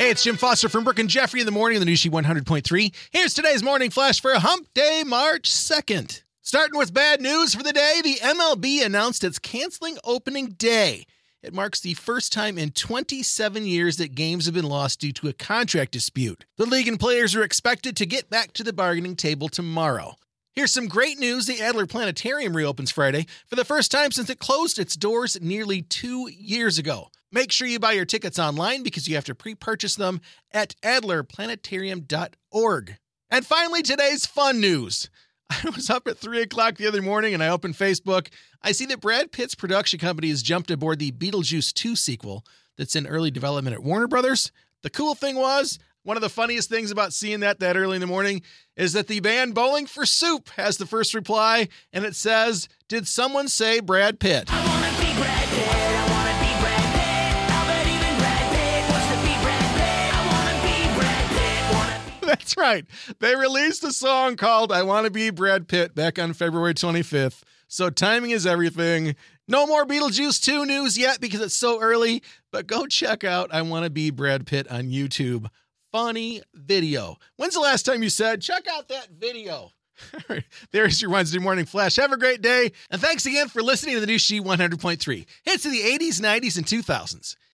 Hey, it's Jim Foster from Brooke and Jeffrey in the morning on the new She 100.3. Here's today's morning flash for Hump Day, March 2nd. Starting with bad news for the day, the MLB announced it's canceling opening day. It marks the first time in 27 years that games have been lost due to a contract dispute. The league and players are expected to get back to the bargaining table tomorrow. Here's some great news the Adler Planetarium reopens Friday for the first time since it closed its doors nearly two years ago. Make sure you buy your tickets online because you have to pre purchase them at adlerplanetarium.org. And finally, today's fun news. I was up at 3 o'clock the other morning and I opened Facebook. I see that Brad Pitt's production company has jumped aboard the Beetlejuice 2 sequel that's in early development at Warner Brothers. The cool thing was, one of the funniest things about seeing that that early in the morning is that the band Bowling for Soup has the first reply, and it says, Did someone say Brad Pitt? I wanna be Brad Pitt. I wanna be Brad Pitt. I bet even Brad Pitt wants to be Brad Pitt. I wanna be Brad Pitt. Wanna be That's right. They released a song called I Want to Be Brad Pitt back on February 25th. So timing is everything. No more Beetlejuice 2 news yet because it's so early, but go check out I Want to Be Brad Pitt on YouTube. Funny video. When's the last time you said, check out that video? There's your Wednesday morning flash. Have a great day. And thanks again for listening to the new She 100.3. Hits of the 80s, 90s, and 2000s.